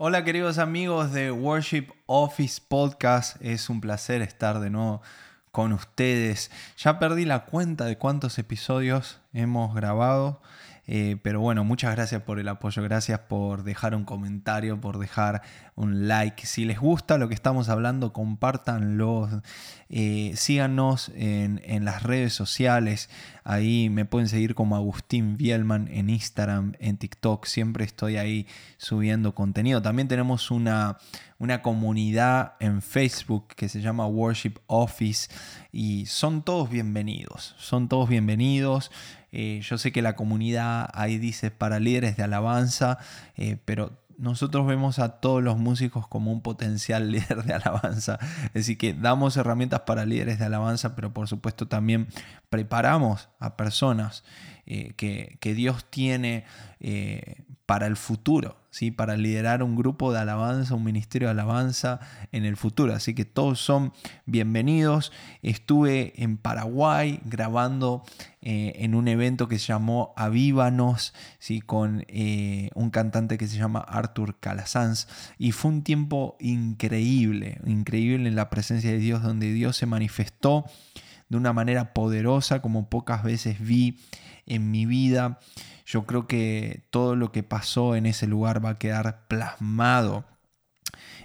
Hola queridos amigos de Worship Office Podcast, es un placer estar de nuevo con ustedes. Ya perdí la cuenta de cuántos episodios hemos grabado. Eh, pero bueno, muchas gracias por el apoyo, gracias por dejar un comentario, por dejar un like. Si les gusta lo que estamos hablando, compártanlo. Eh, síganos en, en, las redes sociales. Ahí me pueden seguir como Agustín Bielman en Instagram, en TikTok. Siempre estoy ahí subiendo contenido. También tenemos una, una comunidad en Facebook que se llama Worship Office. Y son todos bienvenidos. Son todos bienvenidos. Eh, yo sé que la comunidad ahí dice para líderes de alabanza, eh, pero nosotros vemos a todos los músicos como un potencial líder de alabanza. Así que damos herramientas para líderes de alabanza, pero por supuesto también preparamos a personas eh, que, Dios tiene para el futuro, ¿sí? para liderar un grupo de alabanza, un ministerio de alabanza en el futuro. Así que todos son bienvenidos. Estuve en Paraguay grabando eh, en un evento que se llamó Avívanos, ¿sí? con eh, un cantante que se llama Arthur Calasanz. Y fue un tiempo increíble, increíble en la presencia de Dios, donde Dios se manifestó de una manera poderosa como pocas veces vi en mi vida. Yo creo que todo lo que pasó en ese lugar va a quedar plasmado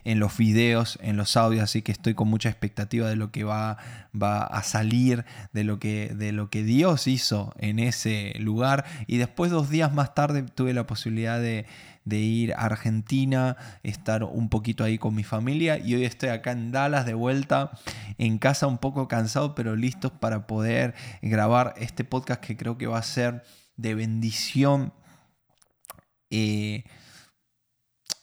en los videos, en los audios, así que estoy con mucha expectativa de lo que va, va a salir, de lo, que, de lo que Dios hizo en ese lugar. Y después, dos días más tarde, tuve la posibilidad de, de ir a Argentina, estar un poquito ahí con mi familia y hoy estoy acá en Dallas de vuelta, en casa un poco cansado, pero listos para poder grabar este podcast que creo que va a ser de bendición. Eh,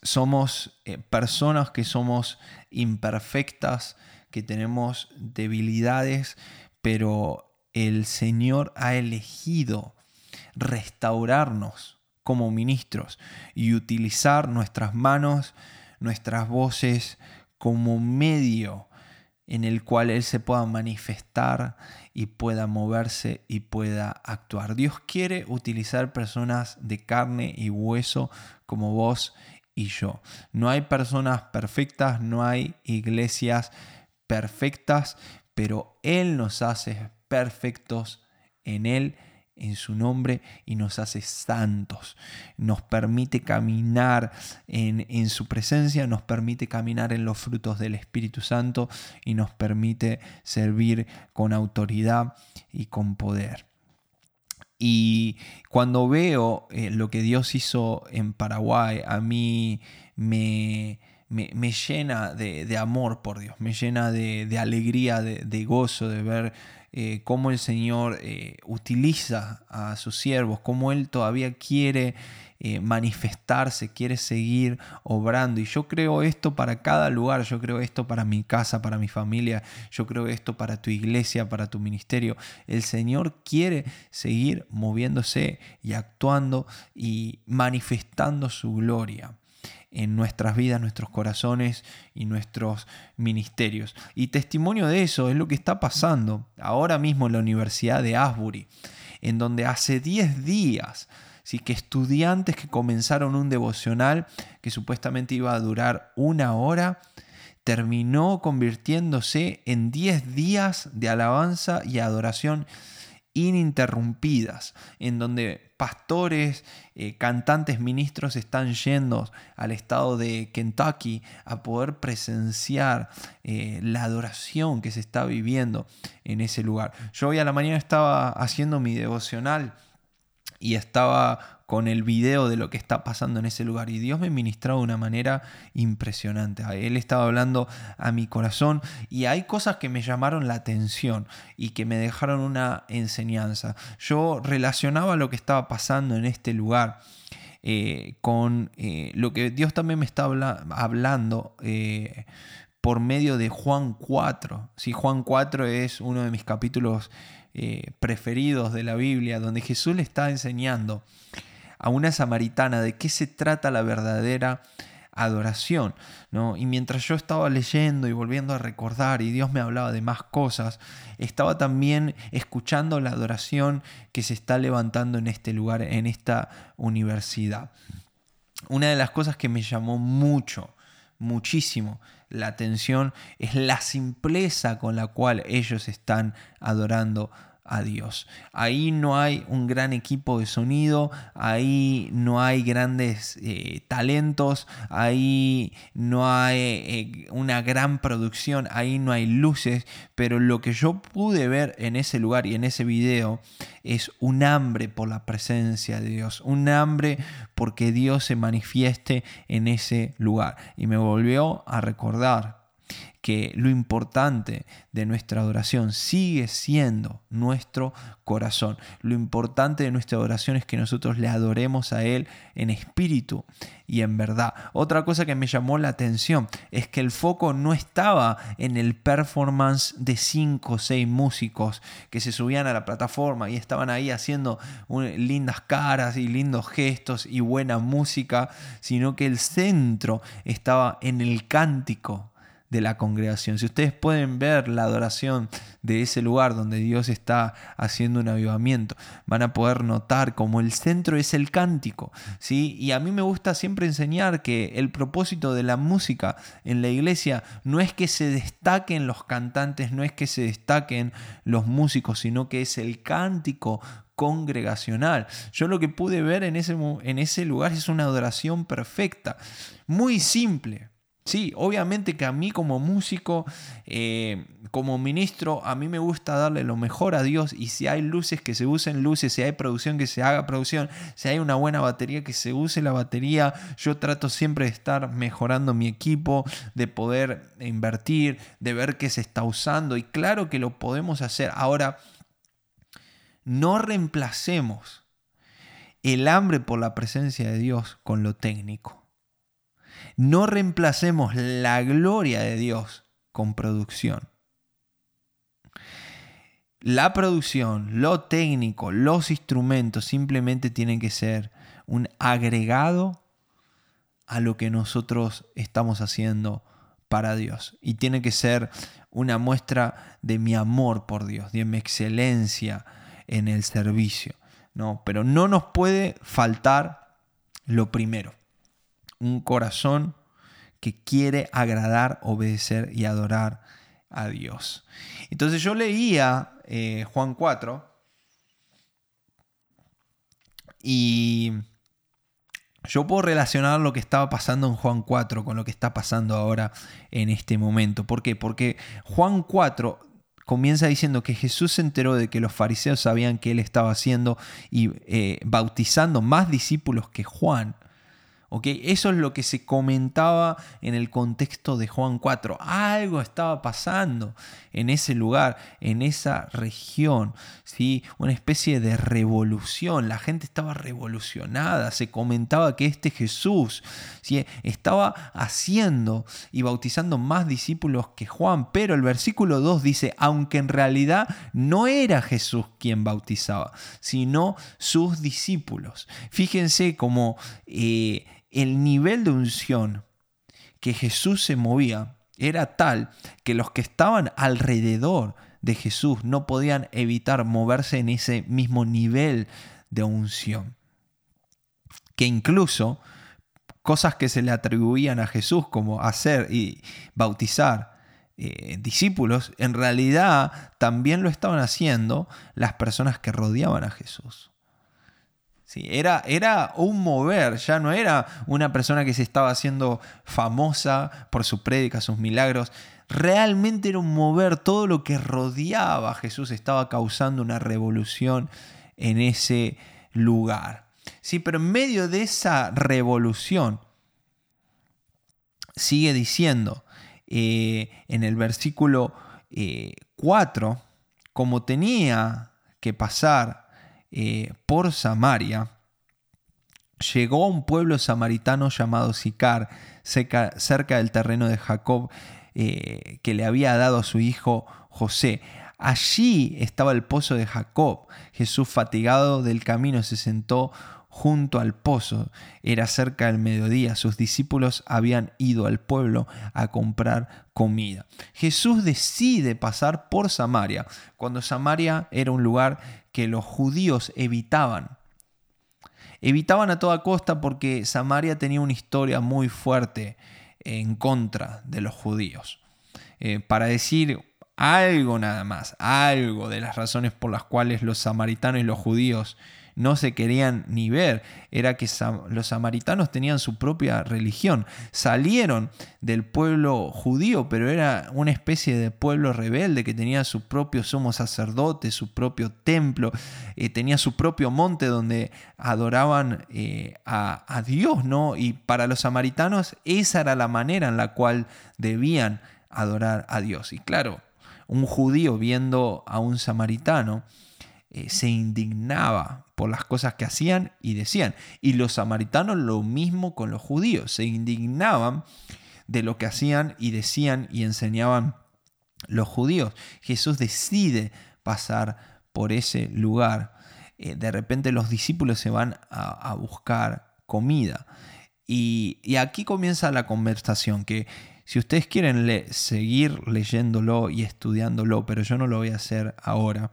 somos eh, personas que somos imperfectas, que tenemos debilidades, pero el Señor ha elegido restaurarnos como ministros y utilizar nuestras manos, nuestras voces como medio en el cual Él se pueda manifestar y pueda moverse y pueda actuar. Dios quiere utilizar personas de carne y hueso como vos y yo. No hay personas perfectas, no hay iglesias perfectas, pero Él nos hace perfectos en Él en su nombre y nos hace santos. Nos permite caminar en, en, su presencia, nos permite caminar en los frutos del Espíritu Santo y nos permite servir con autoridad y con poder. Y cuando veo eh, lo que Dios hizo en Paraguay, a mí me, me, llena de, amor por Dios, me llena de, alegría, de, gozo, de ver eh, cómo el Señor eh, utiliza a sus siervos, cómo Él todavía quiere eh, manifestarse, quiere seguir obrando. Y yo creo esto para cada lugar, yo creo esto para mi casa, para mi familia, yo creo esto para tu iglesia, para tu ministerio. El Señor quiere seguir moviéndose y actuando y manifestando su gloria en nuestras vidas, nuestros corazones y nuestros ministerios. Y testimonio de eso es lo que está pasando ahora mismo en la Universidad de Asbury, en donde hace 10 días ¿sí? que estudiantes que comenzaron un devocional que supuestamente iba a durar una hora, terminó convirtiéndose en 10 días de alabanza y adoración ininterrumpidas, en donde pastores, eh, cantantes, ministros están yendo al estado de Kentucky a poder presenciar eh, la adoración que se está viviendo en ese lugar. Yo hoy a la mañana estaba haciendo mi devocional y estaba con el video de lo que está pasando en ese lugar. Y Dios me ministrado de una manera impresionante. Él estaba hablando a mi corazón y hay cosas que me llamaron la atención y que me dejaron una enseñanza. Yo relacionaba lo que estaba pasando en este lugar. Eh, con eh, lo que Dios también me está hablando eh, por medio de Juan 4. Si Juan 4 es uno de mis capítulos preferidos de la Biblia, donde Jesús le está enseñando a una samaritana de qué se trata la verdadera adoración. ¿no? Y mientras yo estaba leyendo y volviendo a recordar y Dios me hablaba de más cosas, estaba también escuchando la adoración que se está levantando en este lugar, en esta universidad. una de las cosas que me llamó mucho, muchísimo la atención es la simpleza con la cual ellos están adorando a Dios. Ahí no hay un gran equipo de sonido, ahí no hay grandes eh, talentos, ahí no hay eh, una gran producción, ahí no hay luces, pero lo que yo pude ver en ese lugar y en ese video es un hambre por la presencia de Dios, un hambre porque Dios se manifieste en ese lugar. Y me volvió a recordar lo importante de nuestra adoración sigue siendo nuestro corazón. Lo importante de nuestra adoración es que nosotros le adoremos a Él en espíritu y en verdad. Otra cosa que me llamó la atención es que el foco no estaba en el performance de cinco o seis músicos que se subían a la plataforma y estaban ahí haciendo lindas caras y lindos gestos y buena música, sino que el centro estaba en el cántico de la congregación. Si ustedes pueden ver la adoración de ese lugar donde Dios está haciendo un avivamiento, van a poder notar como el centro es el cántico. ¿sí? Y a mí me gusta siempre enseñar que el propósito de la música en la iglesia no es que se destaquen los cantantes, no es que se destaquen los músicos, sino que es el cántico congregacional. Yo lo que pude ver en ese, en ese lugar es una adoración perfecta, muy simple, Sí, obviamente que a mí como músico, eh, como ministro, a mí me gusta darle lo mejor a Dios y si hay luces que se usen luces, si hay producción que se haga producción, si hay una buena batería que se use la batería, yo trato siempre de estar mejorando mi equipo, de poder invertir, de ver qué se está usando y claro que lo podemos hacer. Ahora, no reemplacemos el hambre por la presencia de Dios con lo técnico. No reemplacemos la gloria de Dios con producción. La producción, lo técnico, los instrumentos simplemente tienen que ser un agregado a lo que nosotros estamos haciendo para Dios. Y tiene que ser una muestra de mi amor por Dios, de mi excelencia en el servicio. No, pero no nos puede faltar lo primero un corazón que quiere agradar, obedecer y adorar a Dios. Entonces yo leía eh, Juan 4 y yo puedo relacionar lo que estaba pasando en Juan 4 con lo que está pasando ahora en este momento. ¿Por qué? Porque Juan 4 comienza diciendo que Jesús se enteró de que los fariseos sabían que él estaba haciendo y eh, bautizando más discípulos que Juan. Eso es lo que se comentaba en el contexto de Juan 4. Algo estaba pasando en ese lugar, en esa región. ¿sí? Una especie de revolución. La gente estaba revolucionada. Se comentaba que este Jesús ¿sí? estaba haciendo y bautizando más discípulos que Juan. Pero el versículo 2 dice, aunque en realidad no era Jesús quien bautizaba, sino sus discípulos. Fíjense cómo... Eh, el nivel de unción que Jesús se movía era tal que los que estaban alrededor de Jesús no podían evitar moverse en ese mismo nivel de unción. Que incluso cosas que se le atribuían a Jesús como hacer y bautizar eh, discípulos, en realidad también lo estaban haciendo las personas que rodeaban a Jesús era, era un mover, ya no era una persona que se estaba haciendo famosa por su prédica, sus milagros. Realmente era un mover, todo lo que rodeaba a Jesús estaba causando una revolución en ese lugar. Sí, pero en medio de esa revolución, sigue diciendo eh, en el versículo 4, eh, como tenía que pasar eh, por Samaria, llegó a un pueblo samaritano llamado Sicar, cerca, del terreno de Jacob, eh, que le había dado a su hijo José. Allí estaba el pozo de Jacob. Jesús, fatigado del camino, se sentó junto al pozo. Era cerca del mediodía. Sus discípulos habían ido al pueblo a comprar comida. Jesús decide pasar por Samaria, cuando Samaria era un lugar que los judíos evitaban. Evitaban a toda costa porque Samaria tenía una historia muy fuerte en contra de los judíos. Eh, para decir algo nada más, algo de las razones por las cuales los samaritanos y los judíos no se querían ni ver, era que los samaritanos tenían su propia religión, salieron del pueblo judío, pero era una especie de pueblo rebelde que tenía su propio sumo sacerdote, su propio templo, eh, tenía su propio monte donde adoraban eh, a, a Dios, ¿no? Y para los samaritanos esa era la manera en la cual debían adorar a Dios. Y claro, un judío viendo a un samaritano, eh, se indignaba por las cosas que hacían y decían. Y los samaritanos lo mismo con los judíos, se indignaban de lo que hacían y decían y enseñaban los judíos. Jesús decide pasar por ese lugar. Eh, de repente los discípulos se van a, buscar comida. Y, aquí comienza la conversación, que si ustedes quieren seguir leyéndolo y estudiándolo, pero yo no lo voy a hacer ahora,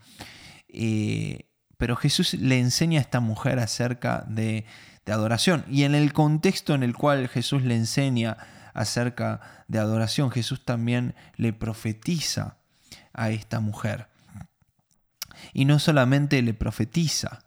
eh, pero Jesús le enseña a esta mujer acerca de, adoración. Y en el contexto en el cual Jesús le enseña acerca de adoración, Jesús también le profetiza a esta mujer. Y no solamente le profetiza,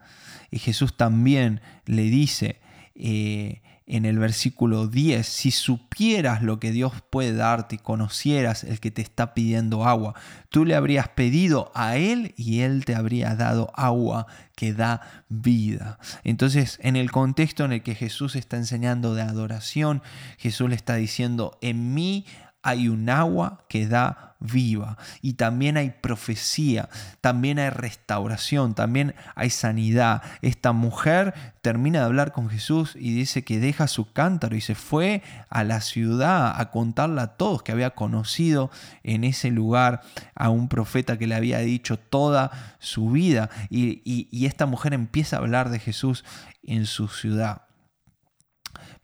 y Jesús también le dice, eh, en el versículo 10, si supieras lo que Dios puede darte y conocieras el que te está pidiendo agua, tú le habrías pedido a Él y Él te habría dado agua que da vida. Entonces, en el contexto en el que Jesús está enseñando de adoración, Jesús le está diciendo, en mí hay un agua que da viva y también hay profecía, también hay restauración, también hay sanidad. Esta mujer termina de hablar con Jesús y dice que deja su cántaro y se fue a la ciudad a contarle a todos que había conocido en ese lugar a un profeta que le había dicho toda su vida. Y, y esta mujer empieza a hablar de Jesús en su ciudad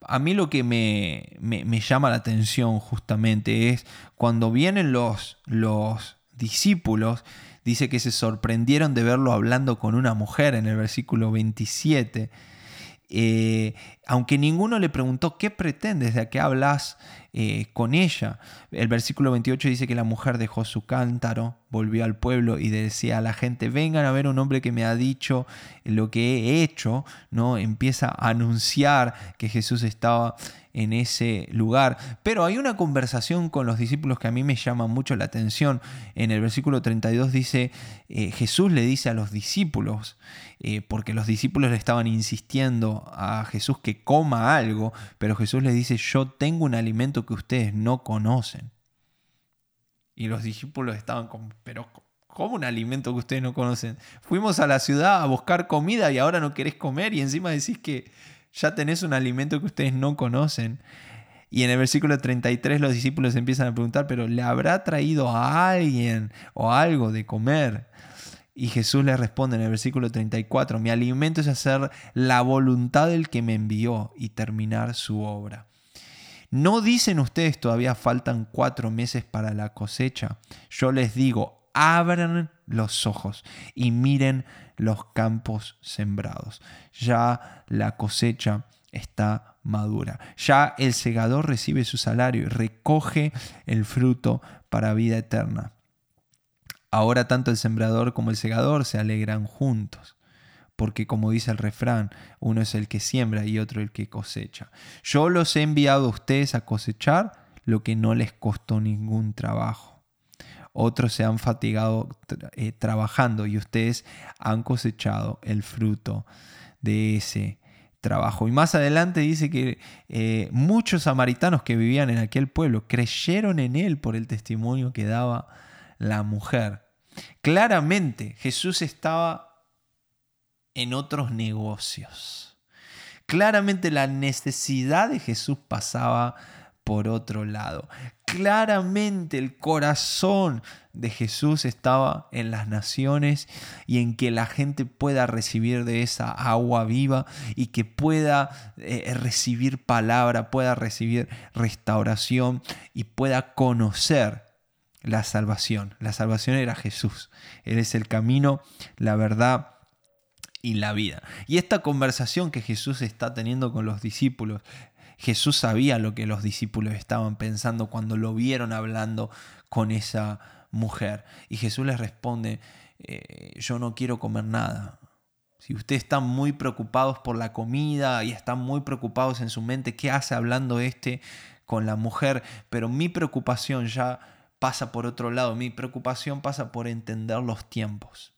a mí lo que me, llama la atención justamente es cuando vienen los, los discípulos, dice que se sorprendieron de verlo hablando con una mujer en el versículo 27. Eh, aunque ninguno le preguntó qué pretendes, de qué hablas eh, con ella. El versículo 28 dice que la mujer dejó su cántaro, volvió al pueblo y decía a la gente, vengan a ver un hombre que me ha dicho lo que he hecho, ¿no? Empieza a anunciar que Jesús estaba en ese lugar. Pero hay una conversación con los discípulos que a mí me llama mucho la atención. En el versículo 32 dice, eh, Jesús le dice a los discípulos, eh, porque los discípulos le estaban insistiendo a Jesús coma algo, pero Jesús les dice, yo tengo un alimento que ustedes no conocen. Y los discípulos estaban como, pero ¿cómo un alimento que ustedes no conocen? Fuimos a la ciudad a buscar comida y ahora no querés comer y encima decís que ya tenés un alimento que ustedes no conocen. Y en el versículo 33 los discípulos empiezan a preguntar, pero ¿le habrá traído a alguien o algo de comer? Y Jesús le responde en el versículo 34, mi alimento es hacer la voluntad del que me envió y terminar su obra. ¿No dicen ustedes todavía faltan cuatro meses para la cosecha? Yo les digo, abran los ojos y miren los campos sembrados. Ya la cosecha está madura. Ya el segador recibe su salario y recoge el fruto para vida eterna. Ahora tanto el sembrador como el segador se alegran juntos, porque como dice el refrán, uno es el que siembra y otro el que cosecha. Yo los he enviado a ustedes a cosechar lo que no les costó ningún trabajo. Otros se han fatigado eh, trabajando y ustedes han cosechado el fruto de ese trabajo. Y más adelante dice que eh, muchos samaritanos que vivían en aquel pueblo creyeron en él por el testimonio que daba la mujer. Claramente Jesús estaba en otros negocios. Claramente la necesidad de Jesús pasaba por otro lado. Claramente el corazón de Jesús estaba en las naciones y en que la gente pueda recibir de esa agua viva y que pueda eh, recibir palabra, pueda recibir restauración y pueda conocer la salvación. La salvación era Jesús. Él es el camino, la verdad y la vida. Y esta conversación que Jesús está teniendo con los discípulos, Jesús sabía lo que los discípulos estaban pensando cuando lo vieron hablando con esa mujer. Y Jesús les responde, eh, yo no quiero comer nada. Si ustedes están muy preocupados por la comida y están muy preocupados en su mente, ¿qué hace hablando este con la mujer? Pero mi preocupación ya pasa por otro lado, mi preocupación pasa por entender los tiempos.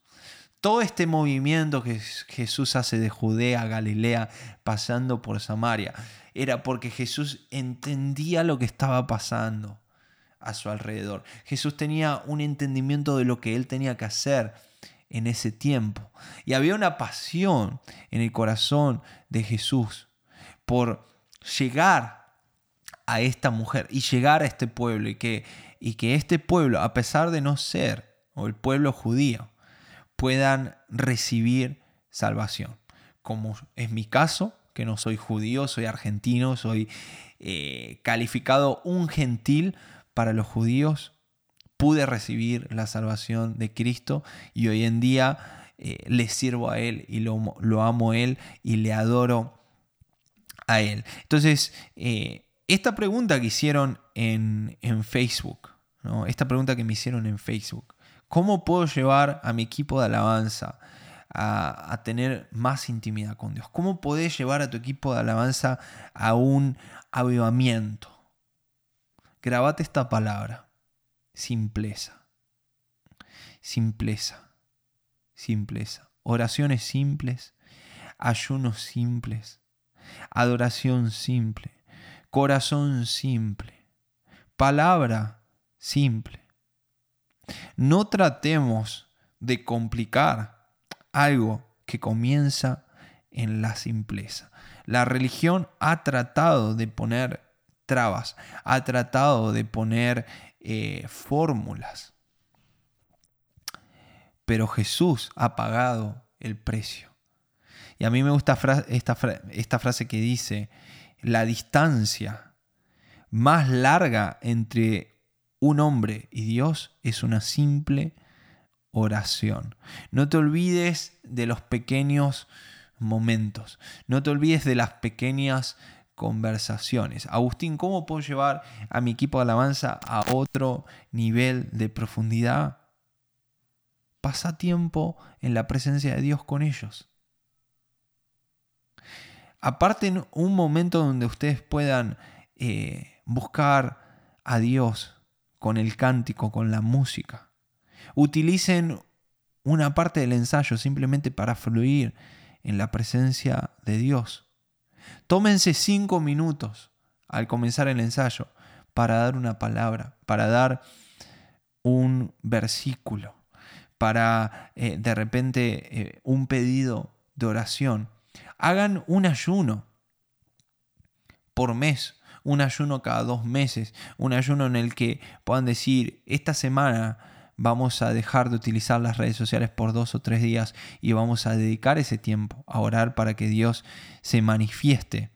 Todo este movimiento que Jesús hace de Judea a Galilea, pasando por Samaria, era porque Jesús entendía lo que estaba pasando a su alrededor. Jesús tenía un entendimiento de lo que él tenía que hacer en ese tiempo. Y había una pasión en el corazón de Jesús por llegar a esta mujer y llegar a este pueblo y que, y que este pueblo, a pesar de no ser, o el pueblo judío, puedan recibir salvación. Como es mi caso, que no soy judío, soy argentino, soy eh, calificado un gentil para los judíos, pude recibir la salvación de Cristo y hoy en día eh, le sirvo a Él y lo, amo a Él y le adoro a Él. Entonces, eh, esta pregunta que hicieron en, Facebook, esta pregunta que me hicieron en Facebook, ¿cómo puedo llevar a mi equipo de alabanza? A, a, tener más intimidad con Dios? ¿Cómo podés llevar a tu equipo de alabanza a un avivamiento? Grabate esta palabra simpleza. Simpleza. Simpleza. Oraciones simples, ayunos simples, adoración simple, corazón simple, palabra simple. No tratemos de complicar algo que comienza en la simpleza. La religión ha tratado de poner trabas, ha tratado de poner eh, fórmulas. Pero Jesús ha pagado el precio. Y a mí me gusta esta, esta frase que dice, la distancia más larga entre un hombre y Dios es una simple oración. No te olvides de los pequeños momentos. No te olvides de las pequeñas conversaciones. Agustín, ¿cómo puedo llevar a mi equipo de alabanza a otro nivel de profundidad? Pasa tiempo en la presencia de Dios con ellos. Aparte, en un momento donde ustedes puedan eh, buscar a Dios con el cántico, con la música. Utilicen una parte del ensayo simplemente para fluir en la presencia de Dios. Tómense cinco minutos al comenzar el ensayo para dar una palabra, para dar un versículo, para eh, de repente eh, un pedido de oración. Hagan un ayuno por mes, un ayuno cada dos meses, un ayuno en el que puedan decir, esta semana vamos a dejar de utilizar las redes sociales por dos o tres días y vamos a dedicar ese tiempo a orar para que Dios se manifieste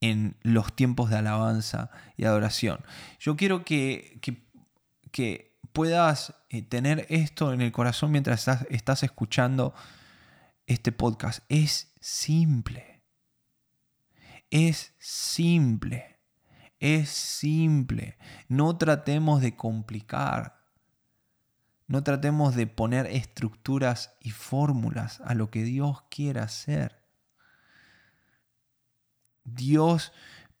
en los tiempos de alabanza y adoración. Yo quiero que, que, puedas eh, tener esto en el corazón mientras estás, estás escuchando este podcast. Es simple. Es simple. Es simple. No tratemos de complicar. No tratemos de poner estructuras y fórmulas a lo que Dios quiera hacer. Dios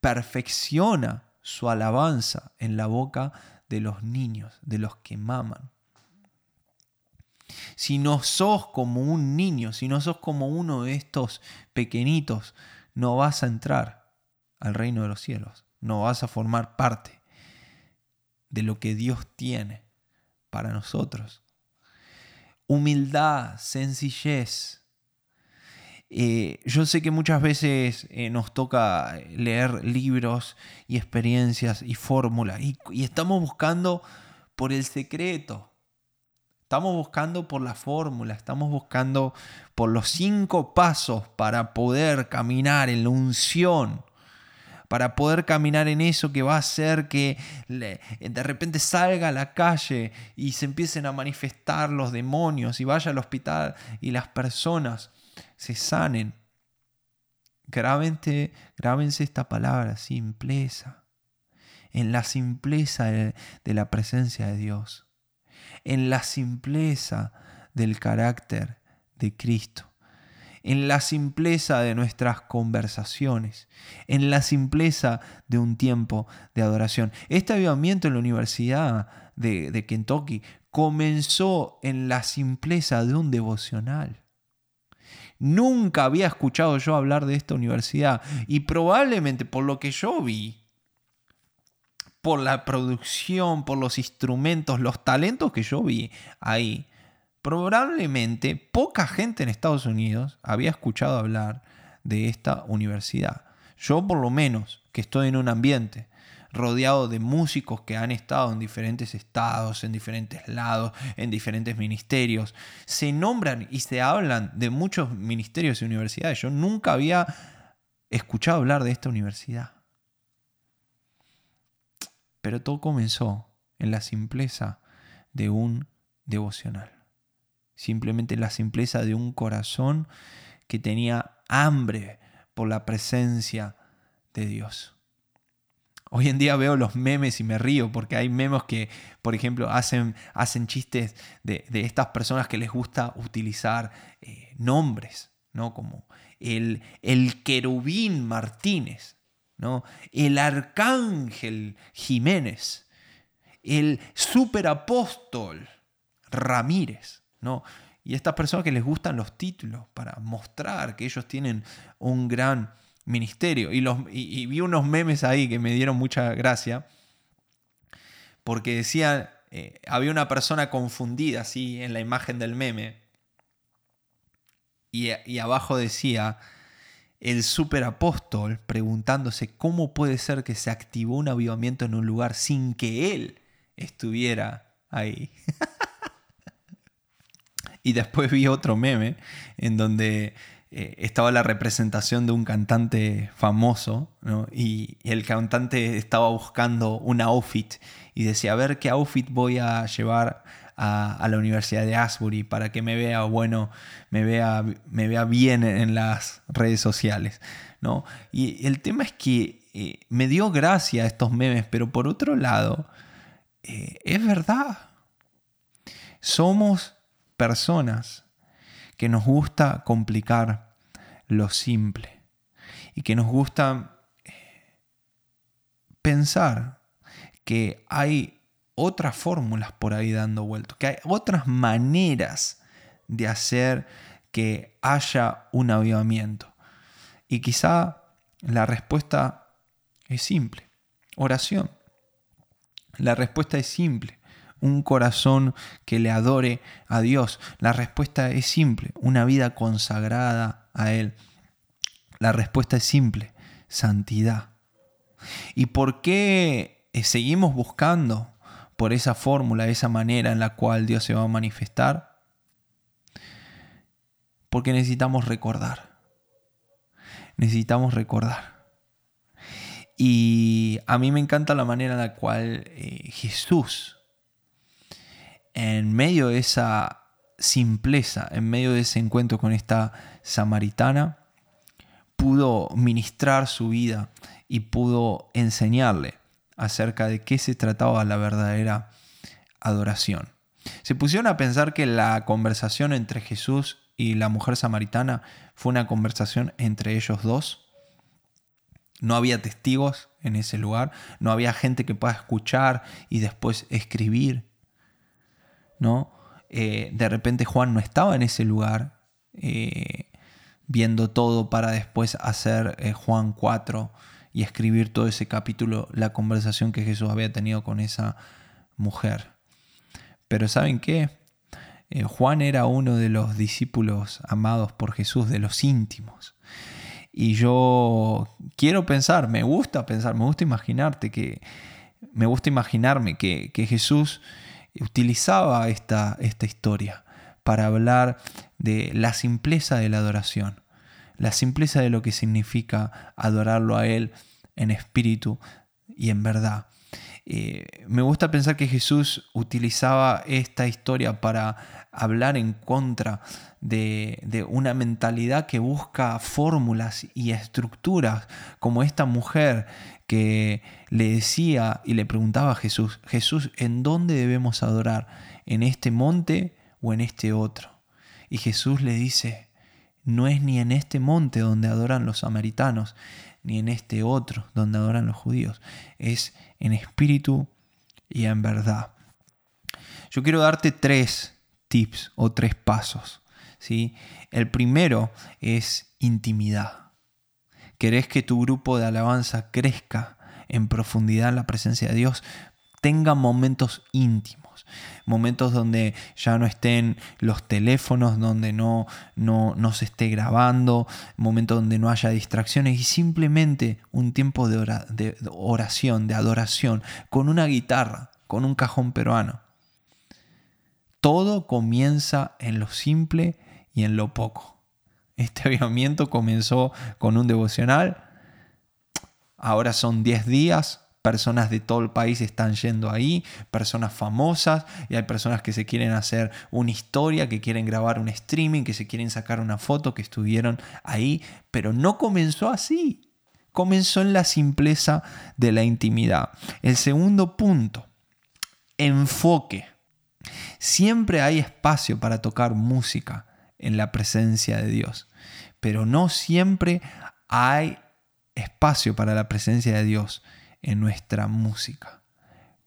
perfecciona su alabanza en la boca de los niños, de los que maman. Si no sos como un niño, si no sos como uno de estos pequeñitos, no vas a entrar al reino de los cielos no vas a formar parte de lo que Dios tiene para nosotros. Humildad, sencillez. Eh, yo sé que muchas veces eh, nos toca leer libros y experiencias y fórmulas y, y estamos buscando por el secreto. Estamos buscando por la fórmula, estamos buscando por los cinco pasos para poder caminar en la unción para poder caminar en eso que va a hacer que de repente salga a la calle y se empiecen a manifestar los demonios y vaya al hospital y las personas se sanen. Grábense, esta palabra, simpleza. En la simpleza de la presencia de Dios. En la simpleza del carácter de Cristo en la simpleza de nuestras conversaciones, en la simpleza de un tiempo de adoración. Este avivamiento en la Universidad de, Kentucky comenzó en la simpleza de un devocional. Nunca había escuchado yo hablar de esta universidad y probablemente por lo que yo vi, por la producción, por los instrumentos, los talentos que yo vi ahí, probablemente poca gente en Estados Unidos había escuchado hablar de esta universidad. Yo por lo menos, que estoy en un ambiente rodeado de músicos que han estado en diferentes estados, en diferentes lados, en diferentes ministerios, se nombran y se hablan de muchos ministerios y universidades. Yo nunca había escuchado hablar de esta universidad. Pero todo comenzó en la simpleza de un devocional simplemente la simpleza de un corazón que tenía hambre por la presencia de Dios. Hoy en día veo los memes y me río porque hay memes que, por ejemplo, hacen, hacen chistes de, estas personas que les gusta utilizar eh, nombres, ¿no? Como el, el querubín Martínez, ¿no? El arcángel Jiménez, el superapóstol Ramírez. ¿no? Y estas personas que les gustan los títulos para mostrar que ellos tienen un gran ministerio. Y, los, vi unos memes ahí que me dieron mucha gracia, porque decían, eh, había una persona confundida así en la imagen del meme, y, y abajo decía, el superapóstol preguntándose cómo puede ser que se activó un avivamiento en un lugar sin que él estuviera ahí. Y después vi otro meme en donde eh, estaba la representación de un cantante famoso y, el cantante estaba buscando un outfit y decía, a ver qué outfit voy a llevar a, la Universidad de Asbury para que me vea bueno, me vea, me vea bien en las redes sociales. ¿no? Y el tema es que eh, me dio gracia estos memes, pero por otro lado, eh, es verdad. Somos personas que nos gusta complicar lo simple y que nos gusta eh, pensar que hay otras fórmulas por ahí dando vueltas, que hay otras maneras de hacer que haya un avivamiento. Y quizá la respuesta es simple, oración. La respuesta es simple, un corazón que le adore a Dios? La respuesta es simple, una vida consagrada a Él. La respuesta es simple, santidad. ¿Y por qué eh, seguimos buscando por esa fórmula, esa manera en la cual Dios se va a manifestar? Porque necesitamos recordar. Necesitamos recordar. Y a mí me encanta la manera en la cual eh, Jesús en medio de esa simpleza, en medio de ese encuentro con esta samaritana, pudo ministrar su vida y pudo enseñarle acerca de qué se trataba la verdadera adoración. Se pusieron a pensar que la conversación entre Jesús y la mujer samaritana fue una conversación entre ellos dos. No había testigos en ese lugar, no había gente que pueda escuchar y después escribir ¿no? Eh, de repente Juan no estaba en ese lugar eh, viendo todo para después hacer eh, Juan 4 y escribir todo ese capítulo, la conversación que Jesús había tenido con esa mujer. Pero ¿saben qué? Juan era uno de los discípulos amados por Jesús, de los íntimos. Y yo quiero pensar, me gusta pensar, me gusta imaginarte que, me gusta imaginarme que, que Jesús utilizaba esta, esta historia para hablar de la simpleza de la adoración, la simpleza de lo que significa adorarlo a Él en espíritu y en verdad. Eh, me gusta pensar que Jesús utilizaba esta historia para hablar en contra de, de, una mentalidad que busca fórmulas y estructuras, como esta mujer que le decía y le preguntaba a Jesús, Jesús, ¿en dónde debemos adorar? ¿En este monte o en este otro? Y Jesús le dice, no es ni en este monte donde adoran los samaritanos, ni en este otro donde adoran los judíos. Es en espíritu y en verdad. Yo quiero darte tres tips o tres pasos. ¿sí? El primero es intimidad. ¿Querés que tu grupo de alabanza crezca en profundidad en la presencia de Dios? Tenga momentos íntimos momentos donde ya no estén los teléfonos, donde no, no, no se esté grabando, momentos donde no haya distracciones y simplemente un tiempo de, de oración, de adoración, con una guitarra, con un cajón peruano. Todo comienza en lo simple y en lo poco. Este avivamiento comenzó con un devocional, ahora son 10 días, personas de todo el país están yendo ahí, personas famosas, y hay personas que se quieren hacer una historia, que quieren grabar un streaming, que se quieren sacar una foto, que estuvieron ahí, pero no comenzó así, comenzó en la simpleza de la intimidad. El segundo punto, enfoque. Siempre hay espacio para tocar música en la presencia de Dios, pero no siempre hay espacio para la presencia de Dios en nuestra música.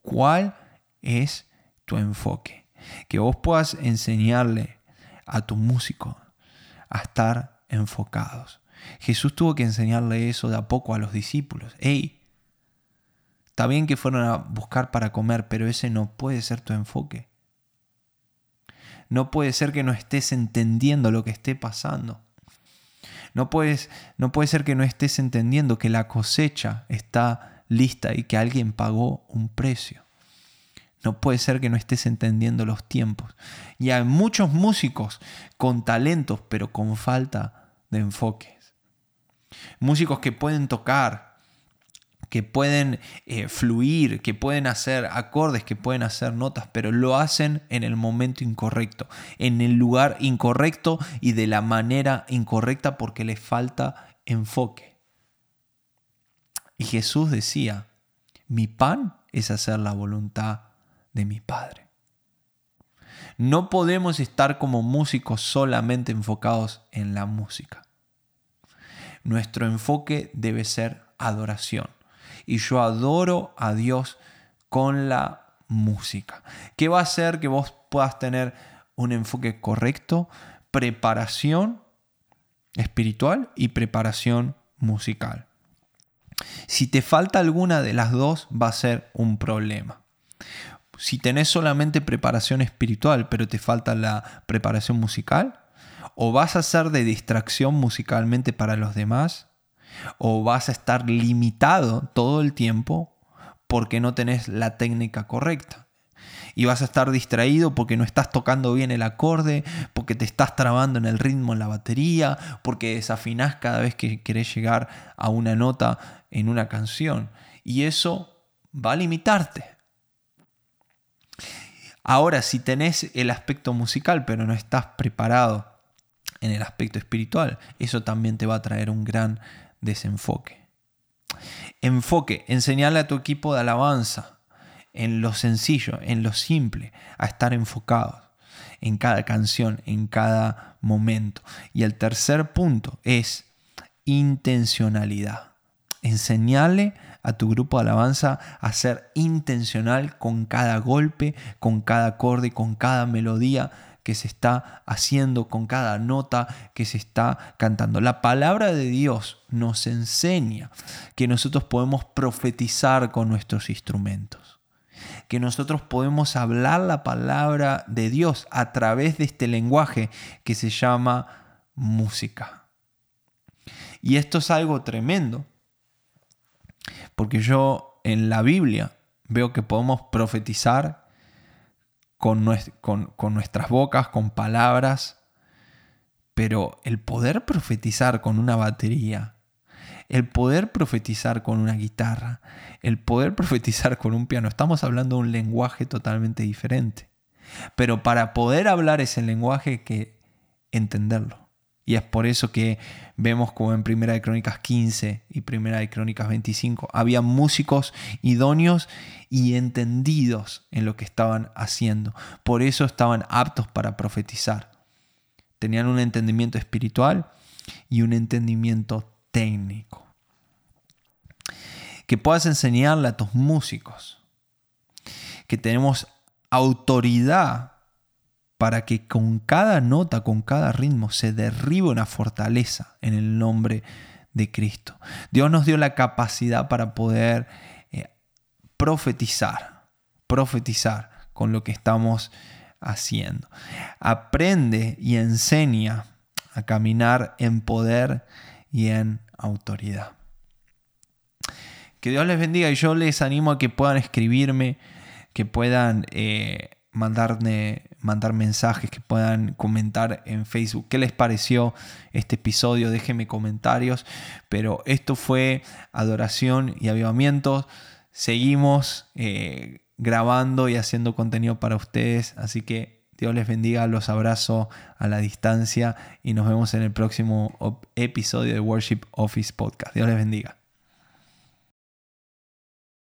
¿Cuál es tu enfoque? Que vos puedas enseñarle a tu músico a estar enfocados. Jesús tuvo que enseñarle eso de a poco a los discípulos. Hey, está bien que fueron a buscar para comer, pero ese no puede ser tu enfoque. No puede ser que no estés entendiendo lo que esté pasando. No, puedes, no puede ser que no estés entendiendo que la cosecha está lista y que alguien pagó un precio. No puede ser que no estés entendiendo los tiempos. Y hay muchos músicos con talentos, pero con falta de enfoques. Músicos que pueden tocar, que pueden eh, fluir, que pueden hacer acordes, que pueden hacer notas, pero lo hacen en el momento incorrecto, en el lugar incorrecto y de la manera incorrecta porque les falta enfoque. Y Jesús decía, mi pan es hacer la voluntad de mi Padre. No podemos estar como músicos solamente enfocados en la música. Nuestro enfoque debe ser adoración. Y yo adoro a Dios con la música. ¿Qué va a hacer que vos puedas tener un enfoque correcto? Preparación espiritual y preparación musical. Si te falta alguna de las dos va a ser un problema. Si tenés solamente preparación espiritual pero te falta la preparación musical, o vas a ser de distracción musicalmente para los demás, o vas a estar limitado todo el tiempo porque no tenés la técnica correcta y vas a estar distraído porque no estás tocando bien el acorde, porque te estás trabando en el ritmo en la batería, porque desafinás cada vez que querés llegar a una nota en una canción. Y eso va a limitarte. Ahora, si tenés el aspecto musical, pero no estás preparado en el aspecto espiritual, eso también te va a traer un gran desenfoque. Enfoque, enseñarle a tu equipo de alabanza en lo sencillo, en lo simple, a estar enfocados en cada canción, en cada momento. Y el tercer punto es intencionalidad. Enseñarle a tu grupo de alabanza a ser intencional con cada golpe, con cada acorde, con cada melodía que se está haciendo, con cada nota que se está cantando. La palabra de Dios nos enseña que nosotros podemos profetizar con nuestros instrumentos que nosotros podemos hablar la palabra de Dios a través de este lenguaje que se llama música. Y esto es algo tremendo, porque yo en la Biblia veo que podemos profetizar con, con, nuestras bocas, con palabras, pero el poder profetizar con una batería, el poder profetizar con una guitarra, el poder profetizar con un piano. Estamos hablando de un lenguaje totalmente diferente. Pero para poder hablar ese lenguaje hay que entenderlo. Y es por eso que vemos como en Primera de Crónicas 15 y Primera de Crónicas 25 había músicos idóneos y entendidos en lo que estaban haciendo. Por eso estaban aptos para profetizar. Tenían un entendimiento espiritual y un entendimiento técnico. Que puedas enseñarle a tus músicos que tenemos autoridad para que con cada nota, con cada ritmo, se derribe una fortaleza en el nombre de Cristo. Dios nos dio la capacidad para poder eh, profetizar, profetizar con lo que estamos haciendo. Aprende y enseña a caminar en poder y en autoridad. Que Dios les bendiga y yo les animo a que puedan escribirme, que puedan eh, mandarme, mandar mensajes, que puedan comentar en Facebook qué les pareció este episodio, déjenme comentarios, pero esto fue adoración y avivamiento, seguimos eh, grabando y haciendo contenido para ustedes, así que Dios les bendiga, los abrazo a la distancia y nos vemos en el próximo episodio de Worship Office Podcast. Dios les bendiga.